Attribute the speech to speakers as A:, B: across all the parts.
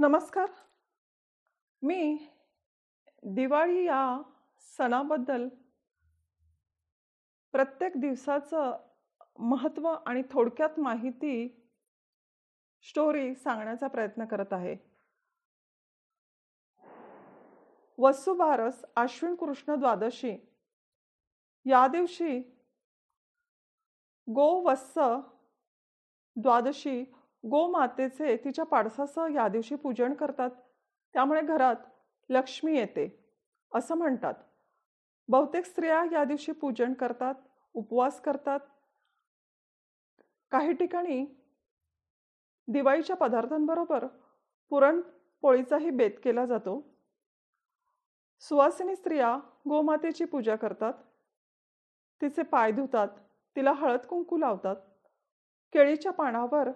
A: नमस्कार. मी दिवाळी या सणाबद्दल प्रत्येक दिवसाचं महत्त्व आणि थोडक्यात माहिती स्टोरी सांगण्याचा प्रयत्न करत आहे. वसुबारस आश्विन कृष्ण द्वादशी. या दिवशी गोवत्स द्वादशी गोमातेचे तिच्या पाडसासह या दिवशी पूजन करतात. त्यामुळे घरात लक्ष्मी येते असं म्हणतात. बहुतेक स्त्रिया या दिवशी पूजन करतात उपवास करतात. काही ठिकाणी दिवाळीच्या पदार्थांबरोबर पुरणपोळीचाही बेत केला जातो. सुवासिनी स्त्रिया गोमातेची पूजा करतात. तिचे पाय धुतात तिला हळद कुंकू लावतात. केळीच्या पानावर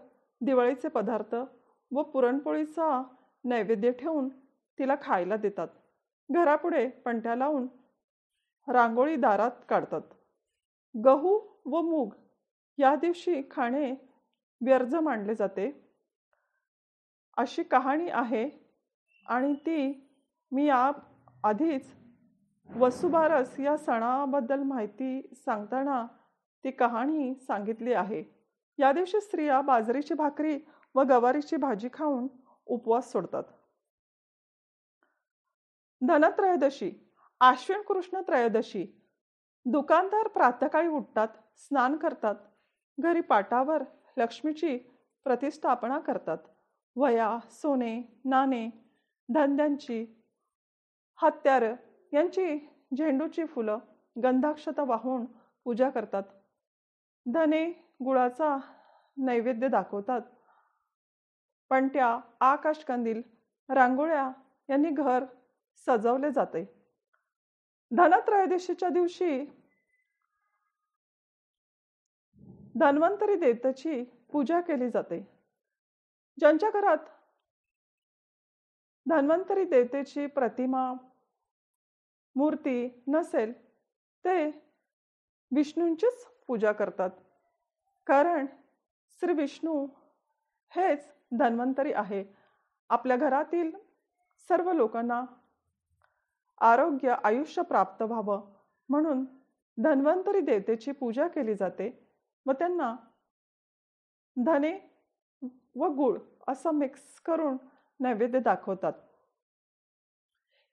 A: दिवाळीचे पदार्थ व पुरणपोळीचा नैवेद्य ठेवून तिला खायला देतात. घरापुढे पणत्या लावून रांगोळी दारात काढतात. गहू व मूग या दिवशी खाणे व्यर्ज मानले जाते. अशी कहाणी आहे आणि ती मी या आधीच वसुबारस या सणाबद्दल माहिती सांगताना ती कहाणी सांगितली आहे. या दिवशी स्त्रिया बाजरीची भाकरी व गवारीची भाजी खाऊन उपवास सोडतात. धनत्रयोदशी आश्विन कृष्ण त्रयोदशी दुकानदार प्रातकाळी उठतात स्नान करतात घरी पाटावर लक्ष्मीची प्रतिष्ठापना करतात. वया सोने नाणे धंद्यांची हत्यार यांची झेंडूची फुलं गंधाक्षता वाहून पूजा करतात. धने गुळाचा नैवेद्य दाखवतात. पण त्या आकाशकंदील रांगोळ्या यांनी घर सजवले जाते. धनत्रयोदशीच्या दिवशी धन्वंतरी देवतेची पूजा केली जाते. ज्यांच्या घरात धन्वंतरी देवतेची प्रतिमा मूर्ती नसेल ते विष्णूंचीच पूजा करतात. कारण श्री विष्णू हेच धन्वंतरी आहे. आपल्या घरातील सर्व लोकांना आरोग्य आयुष्य प्राप्त व्हावं म्हणून धन्वंतरी देवतेची पूजा केली जाते व त्यांना धने व गुळ असं मिक्स करून नैवेद्य दाखवतात.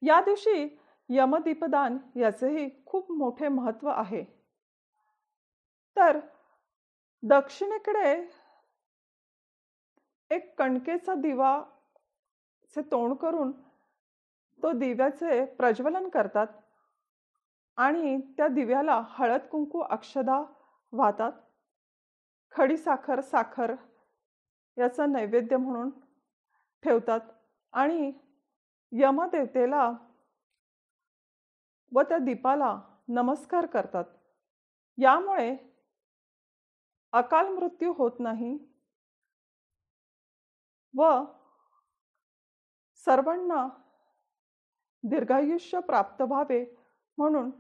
A: या दिवशी यमदीपदान याचेही खूप मोठे महत्त्व आहे. तर दक्षिणेकडे एक कणकेचा दिवा चे तोंड करून तो दिव्याचे प्रज्वलन करतात आणि त्या दिव्याला हळद कुंकू अक्षदा वाहतात. खडी साखर साखर याचा नैवेद्य म्हणून ठेवतात आणि यमदेवतेला व त्या दीपाला नमस्कार करतात. यामुळे अकाल मृत्यू होत नाही. व सर्वांना दीर्घायुष्य प्राप्त व्हावे म्हणून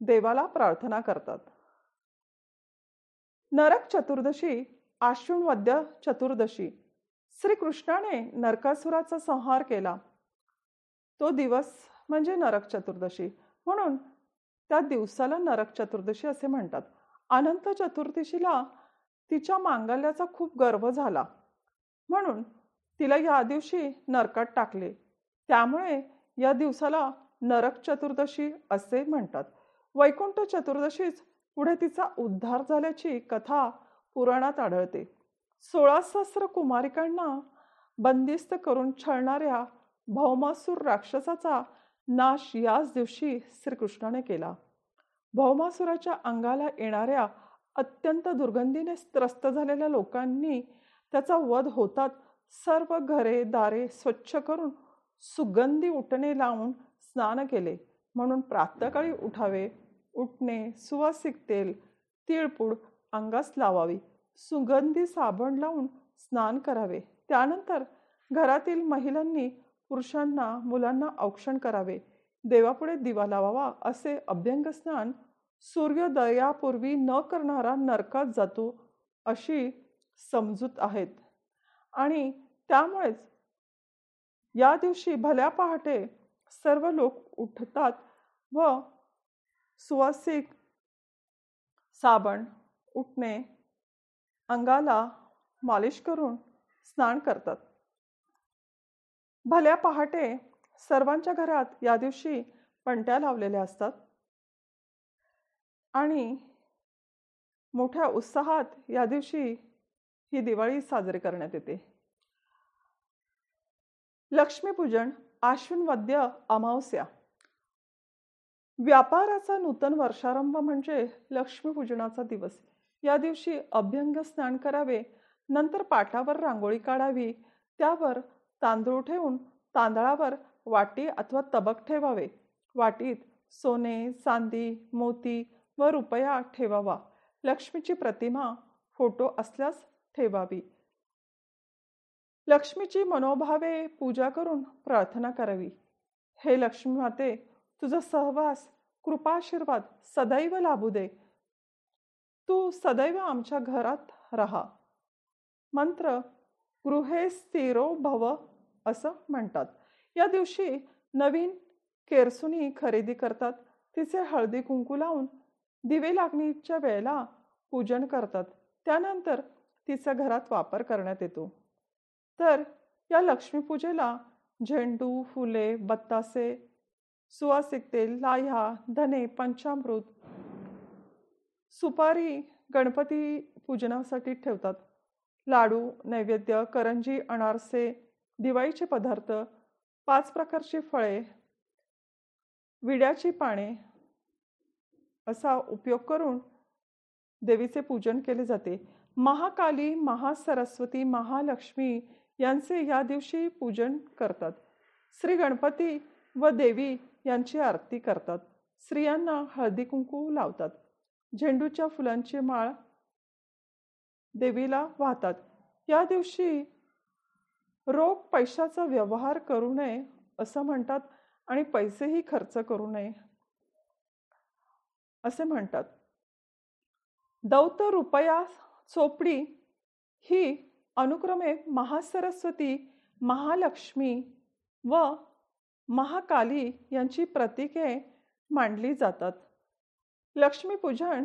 A: देवाला प्रार्थना करतात. नरक चतुर्दशी आश्विन वद्य चतुर्दशी श्रीकृष्णाने नरकासुराचा संहार केला. तो दिवस म्हणजे नरक चतुर्दशी म्हणून त्या दिवसाला नरक चतुर्दशी असे म्हणतात. अनंत चतुर्दशीला तिच्या मांगल्याचा खूप गर्व झाला. म्हणून तिला या दिवशी नरकात टाकले. त्यामुळे या दिवसाला नरक चतुर्दशी असे म्हणतात. वैकुंठ चतुर्दशीच पुढे तिचा उद्धार झाल्याची कथा पुराणात आढळते. सोळा सहस्र कुमारिकांना बंदिस्त करून छळणाऱ्या भौमासूर राक्षसाचा नाश याच दिवशी श्रीकृष्णाने केला. भौमासुराच्या अंगाला येणाऱ्या अत्यंत दुर्गंधीने त्रस्त झालेल्या लोकांनी त्याचा वध होतात सर्व घरे दारे स्वच्छ करून सुगंधी उठणे लावून स्नान केले. म्हणून प्रातकाळी उठावे उठणे सुवासिक तेल तिळपूड अंगास लावावी सुगंधी साबण लावून स्नान करावे. त्यानंतर घरातील महिलांनी पुरुषांना मुलांना औक्षण करावे. देवापुढे दिवा लावावा असे अभ्यंग स्नान सूर्योदयापूर्वी न करणारा नरकात जातो अशी समजूत आहेत. आणि त्यामुळेच या दिवशी भल्या पहाटे सर्व लोक उठतात व सुवासिक साबण उठणे अंगाला मालिश करून स्नान करतात. भल्या पहाटे सर्वांच्या घरात या दिवशी पणत्या लावलेल्या असतात. आणि मोठ्या उत्साहात या दिवशी ही दिवाळी साजरी करण्यात येते. लक्ष्मीपूजन आश्विन वद्य अमावस्या. व्यापाराचा नूतन वर्षारंभ म्हणजे लक्ष्मीपूजनाचा दिवस. या दिवशी अभ्यंग स्नान करावे नंतर पाटावर रांगोळी काढावी त्यावर तांदूळ ठेवून तांदळावर वाटी अथवा तबक ठेवावे. वाटीत सोने चांदी मोती व रुपया ठेवावा. लक्ष्मीची प्रतिमा फोटो असल्यास ठेवावी. लक्ष्मीची मनोभावे पूजा करून प्रार्थना करावी. हे लक्ष्मी माते तुझा सहवास कृपाशीर्वाद सदैव लाभू दे. तू सदैव आमच्या घरात राहा. मंत्र गृहे स्थिरो भव असं म्हणतात. या दिवशी नवीन केरसुनी खरेदी करतात. तिचे हळदी कुंकू लावून दिवे लागणीच्या वेळेला पूजन करतात. त्यानंतर तिचा घरात वापर करण्यात येतो. तर या लक्ष्मीपूजेला झेंडू फुले बत्तासे सुवासिक तेल लाह्या धने पंचामृत सुपारी गणपती पूजनासाठी ठेवतात. लाडू नैवेद्य करंजी अनारसे दिवाळीचे पदार्थ पाच प्रकारची फळे विड्याची पाने असा उपयोग करून देवीचे पूजन केले जाते. महाकाली महासरस्वती महालक्ष्मी यांचे या दिवशी पूजन करतात. श्री गणपती व देवी यांची आरती करतात. स्त्रियांना हळदी कुंकू लावतात. झेंडूच्या फुलांची माळ देवीला वाहतात. या दिवशी रोख पैशाचा व्यवहार करू नये असं म्हणतात आणि पैसेही खर्च करू नये. असे म्हणतात. दौत रुपया चोपडी ही अनुक्रमे महासरस्वती महालक्ष्मी व महाकाली यांची प्रतीके मांडली जातात. लक्ष्मीपूजन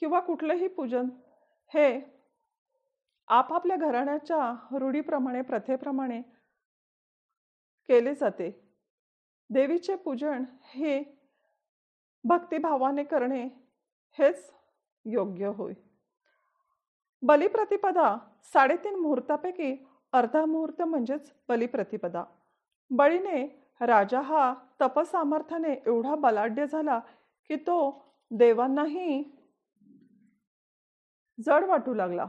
A: किंवा कुठलंही पूजन हे आपापल्या घराण्याच्या रूढीप्रमाणे प्रथेप्रमाणे केले जाते. देवीचे पूजन हे भक्तिभावाने करणे हेच योग्य होय. बलिप्रतिपदा साडेतीन मुहूर्तापैकी अर्धा मुहूर्त म्हणजेच बलिप्रतिपदा. बळीने राजा हा तपसामर्थ्याने एवढा बलाढ्य झाला की तो देवांनाही जड वाटू लागला.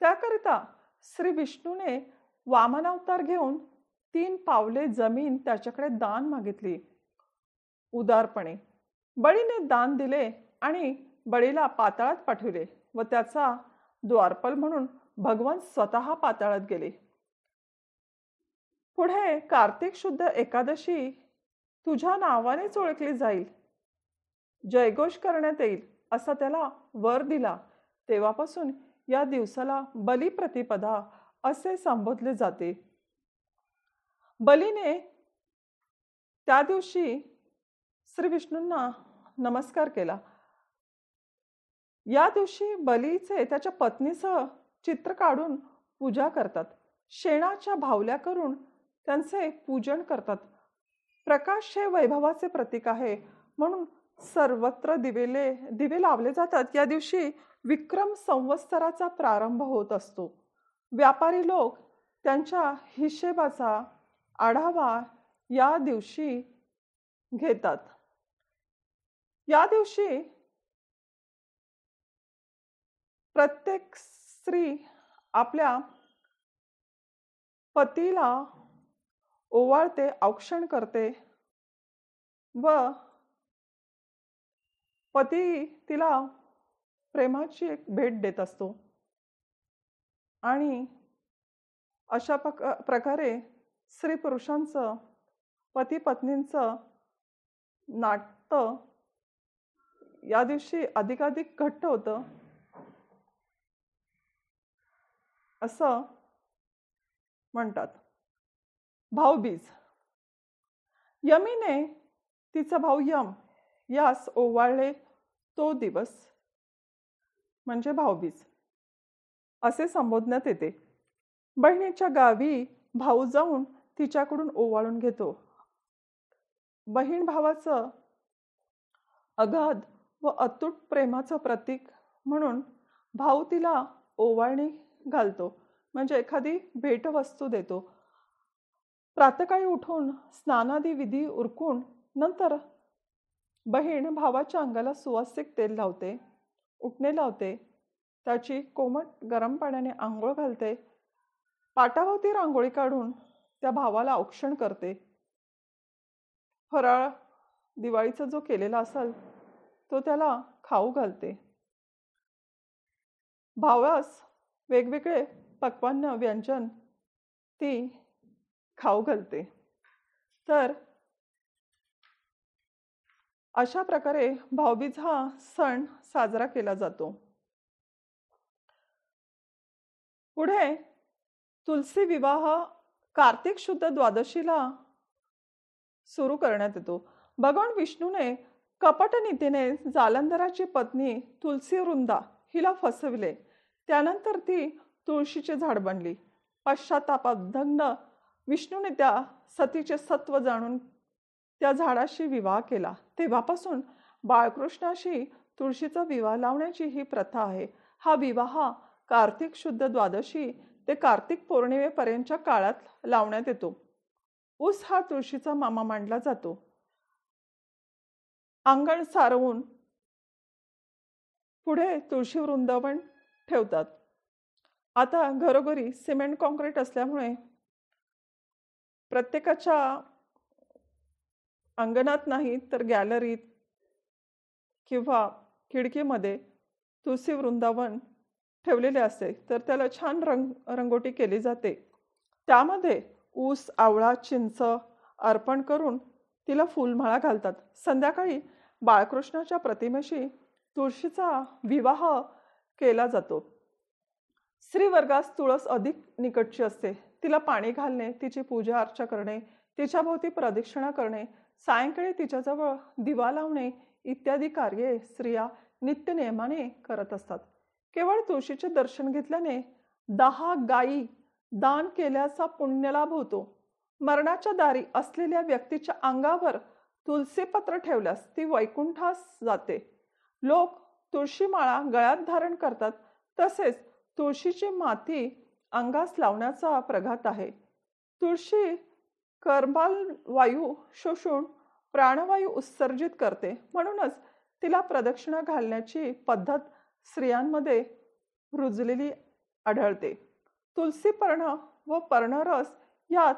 A: त्याकरिता श्री विष्णूने वामनावतार घेऊन तीन पावले जमीन त्याच्याकडे दान मागितली. उदारपणे बळीने दान दिले आणि बळीला पाताळात पाठविले व त्याचा द्वारपल म्हणून भगवान स्वतः पाताळात गेले. पुढे कार्तिक शुद्ध एकादशी तुझ्या नावानेच ओळखली जाईल. जयघोष करण्यात येईल असा त्याला वर दिला. तेव्हापासून या दिवसाला बलिप्रतिपदा असे संबोधले जाते. बलीने त्या दिवशी श्री विष्णूंना नमस्कार केला. या दिवशी बलीचे त्याच्या पत्नीसह चित्र काढून पूजा करतात. शेणाच्या भावल्या करून त्यांचे पूजन करतात. प्रकाश हे वैभवाचे प्रतीक आहे म्हणून सर्वत्र दिवेले दिवे लावले जातात. या दिवशी विक्रम संवत्सराचा प्रारंभ होत असतो. व्यापारी लोक त्यांच्या हिशेबाचा आढावा या दिवशी घेतात. या दिवशी प्रत्येक स्त्री आपल्या पतीला ओवाळते औक्षण करते व पती तिला प्रेमाची एक भेट देत असतो. आणि अशा प्रकारे स्त्री पुरुषांचं पती पत्नींचं नाटतं या दिवशी अधिकाधिक घट्ट होतं. असं म्हणतात. भाऊबीज. यमीने तिचा भाऊ यम यास ओवाळले तो दिवस म्हणजे भाऊबीज. असे संबोधण्यात येते. बहिणीच्या गावी भाऊ जाऊन तिच्याकडून ओवाळून घेतो. बहीण भावाचं अगाध व अतूट प्रेमाचं प्रतीक म्हणून भाऊ तिला ओवाळणी घालतो. म्हणजे एखादी भेटवस्तू देतो. प्रातकाळी उठून स्नानादी विधी उरकून नंतर बहीण भावाच्या अंगाला सुवासिक तेल लावते. उठणे लावते. त्याची कोमट गरम पाण्याने आंघोळ घालते. पाटाभोवती रांगोळी काढून त्या भावाला औक्षण करते. फराळ दिवाळीचा जो केलेला असेल तो त्याला खाऊ घालते. भावास वेगवेगळे पक्वान्न व्यंजन ती खाऊ घालते. तर अशा प्रकारे भाऊबीज हा सण साजरा केला जातो. पुढे तुलसी विवाह कार्तिक शुद्ध द्वादशीला सुरू करण्यात येतो. भगवान विष्णूने कपट नीतीने जालंधराची पत्नी तुलसी वृंदा हिला फसविले. त्यानंतर ती तुळशीचे झाड बनली. पश्चातापाधग्न विष्णूने त्या सतीचे सत्व जाणून त्या झाडाशी विवाह केला. तेव्हापासून बाळकृष्णाशी तुळशीचा विवाह लावण्याची ही प्रथा आहे. हा विवाह कार्तिक शुद्ध द्वादशी ते कार्तिक पौर्णिमेपर्यंतच्या काळात लावण्यात येतो. ऊस हा तुळशीचा मामा मांडला जातो. अंगण सारवून पुढे तुळशी वृंदावन ठेवतात. आता घरोघरी सिमेंट कॉन्क्रीट असल्यामुळे प्रत्येकाच्या अंगणात नाही तर गॅलरीत किंवा खिडकीमध्ये तुळशी वृंदावन ठेवलेले असते तर त्याला छान रंग रंगोटी केली जाते. त्यामध्ये ऊस आवळा चिंच अर्पण करून तिला फुलमाळा घालतात. संध्याकाळी बाळकृष्णाच्या प्रतिमेशी तुळशीचा विवाह केला जातो. स्त्रीवर्गास तुळस अधिक निकटची असते. तिला पाणी घालणे तिची पूजा अर्चा करणे तिच्याभोवती प्रदक्षिणा करणे सायंकाळी तिच्याजवळ दिवा लावणे इत्यादी कार्ये स्त्रिया नित्यनियमाने करत असतात. केवळ तुळशीचे दर्शन घेतल्याने दहा गायी दान केल्याचा पुण्यलाभ होतो. मरणाच्या दारी असलेल्या व्यक्तीच्या अंगावर तुलसीपत्र ठेवल्यास ती वैकुंठास जाते. लोक तुळशी माळा गळ्यात धारण करतात तसेच तुळशीची माती अंगास लावण्याचा प्रघात आहे. तुळशी कर्बाल वायू शोषून प्राणवायू उत्सर्जित करते. म्हणूनच तिला प्रदक्षिणा घालण्याची पद्धत स्त्रियांमध्ये रुजलेली आढळते. तुलसी पर्ण व पर्णरस यात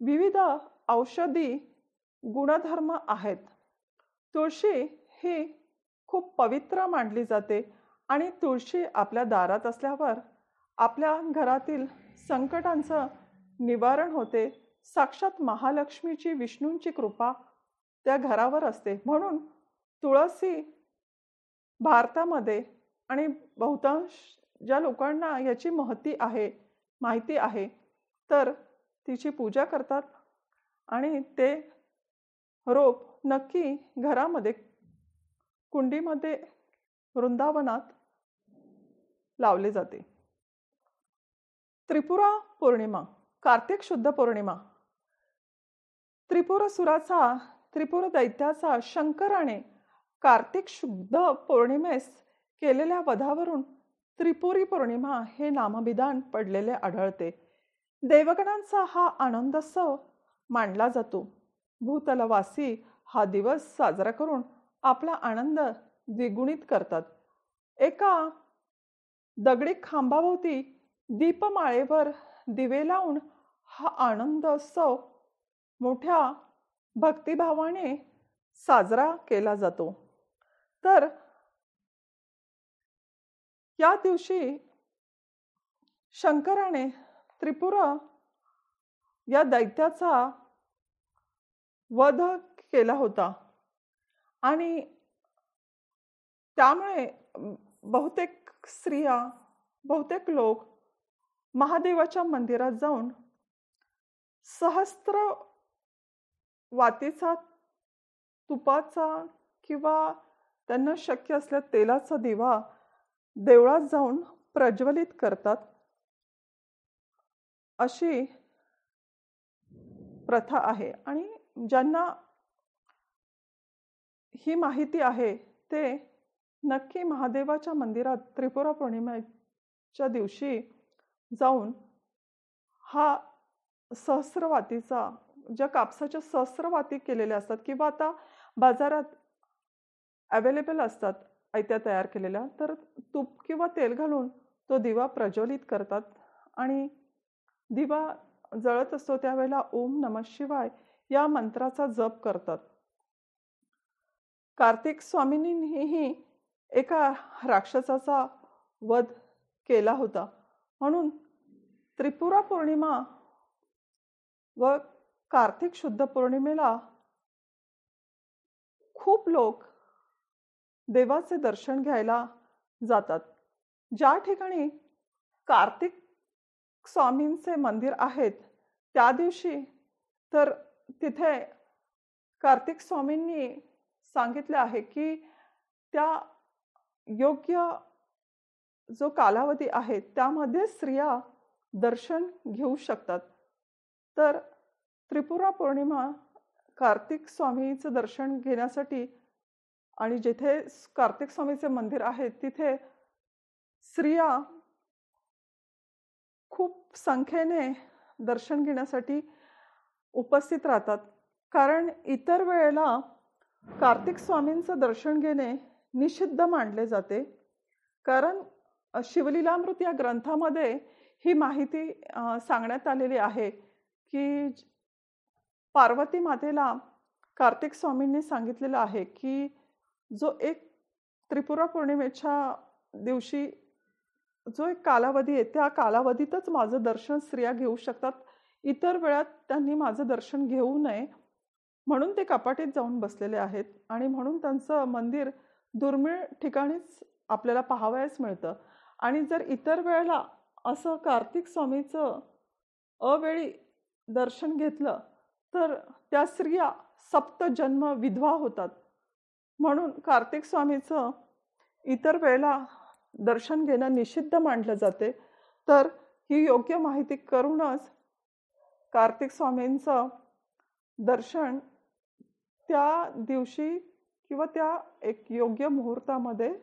A: विविध औषधी गुणधर्म आहेत. तुळशी ही खूप पवित्र मानली जाते आणि तुळशी आपल्या दारात असल्यावर आपल्या घरातील संकटांचं निवारण होते. साक्षात महालक्ष्मीची विष्णूंची कृपा त्या घरावर असते. म्हणून तुळसी भारतामध्ये आणि बहुतांश ज्या लोकांना याची महती आहे माहिती आहे तर तिची पूजा करतात आणि ते रोप नक्की घरामध्ये कुंडीमध्ये वृंदावनात लावले जाते. त्रिपुरा पौर्णिमा कार्तिक शुद्ध पौर्णिमा त्रिपुरसुराचा त्रिपुर दैत्याचा शंकराने कार्तिक शुद्ध पौर्णिमेस केलेल्या वधावरून त्रिपुरी पौर्णिमा हे नामविधान पडलेले आढळते. देवगणांचा हा आनंदोत्सव मांडला जातो. भूतलवासी हा दिवस साजरा करून आपला आनंद द्विगुणित करतात. एका दगडी खांबाभोवती दीपमाळेवर दिवे लावून हा आनंदोत्सव मोठ्या भक्तिभावाने साजरा केला जातो. तर या दिवशी शंकराने त्रिपुर या दैत्याचा वध केला होता. आणि त्यामुळे बहुतेक स्त्रिया बहुतेक लोक महादेवाच्या मंदिरात जाऊन सहस्त्र वातीचा तुपाचा किंवा त्यांना शक्य असल्या तेलाचा दिवा देवळात जाऊन प्रज्वलित करतात. अशी प्रथा आहे आणि ज्यांना ही माहिती आहे ते नक्की महादेवाच्या मंदिरात त्रिपुरा पौर्णिमेच्या दिवशी जाऊन हा सहस्रवातीचा ज्या कापसाच्या सहस्रवाती केलेल्या असतात किंवा आता बाजारात अवेलेबल असतात आयत्या तयार केलेल्या तर तूप किंवा तेल घालून तो दिवा प्रज्वलित करतात आणि दिवा जळत असतो त्यावेळेला ओम नम शिवाय या मंत्राचा जप करतात. कार्तिक स्वामींनीही एका राक्षसाचा वध केला होता. म्हणून त्रिपुरा पौर्णिमा व कार्तिक शुद्ध पौर्णिमेला खूप लोक देवाचे दर्शन घ्यायला जातात. ज्या ठिकाणी कार्तिक स्वामींचे मंदिर आहेत त्या दिवशी तर तिथे कार्तिक स्वामींनी सांगितले आहे की त्या योग्य जो कालावधी आहे त्यामध्ये स्त्रिया दर्शन घेऊ शकतात. तर त्रिपुरा पौर्णिमा कार्तिक स्वामीचं दर्शन घेण्यासाठी आणि जिथे कार्तिक स्वामीचे मंदिर आहे तिथे स्त्रिया खूप संख्येने दर्शन घेण्यासाठी उपस्थित राहतात. कारण इतर वेळेला कार्तिक स्वामींचं दर्शन घेणे निषिद्ध मानले जाते. कारण शिवलीलामृत या ग्रंथामध्ये ही माहिती सांगण्यात आलेली आहे की पार्वती मातेला कार्तिक स्वामींनी सांगितलेलं आहे की जो एक त्रिपुरा पौर्णिमेच्या दिवशी जो एक कालावधी आहे त्या कालावधीतच माझं दर्शन स्त्रिया घेऊ शकतात. इतर वेळात त्यांनी माझं दर्शन घेऊ नये म्हणून ते कपाटीत जाऊन बसलेले आहेत आणि म्हणून त्यांचं मंदिर दुर्मिळ ठिकाणीच आपल्याला पाहावयास मिळतं. आणि जर इतर वेळेला असं कार्तिक स्वामीचं अवेळी दर्शन घेतलं तर त्या स्त्रिया सप्तजन्म विधवा होतात. म्हणून कार्तिक स्वामीचं इतर वेळेला दर्शन घेणं निषिद्ध मानलं जाते. तर ही योग्य माहिती करूनच कार्तिक स्वामींचं दर्शन त्या दिवशी किंवा त्या एक योग्य मुहूर्तामध्ये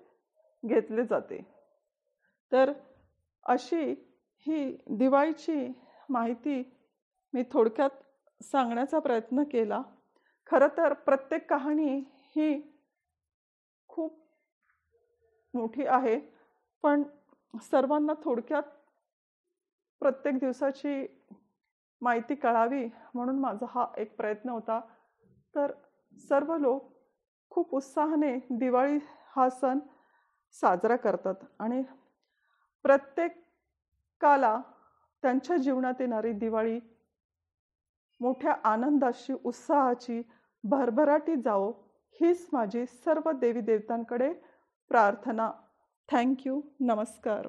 A: घेतले जाते. तर अशी ही दिवाळीची माहिती मी थोडक्यात सांगण्याचा प्रयत्न केला. खरं तर प्रत्येक कहाणी ही खूप मोठी आहे. पण सर्वांना थोडक्यात प्रत्येक दिवसाची माहिती कळावी म्हणून माझा हा एक प्रयत्न होता. तर सर्व लोक खूप उत्साहाने दिवाळी हा सण साजरा करतात आणि प्रत्येकाला त्यांच्या जीवनात येणारी दिवाळी मोठ्या आनंदाची उत्साहाची भरभराटी जावो हीच माझी सर्व देवी देवतांकडे प्रार्थना थँक्यू नमस्कार.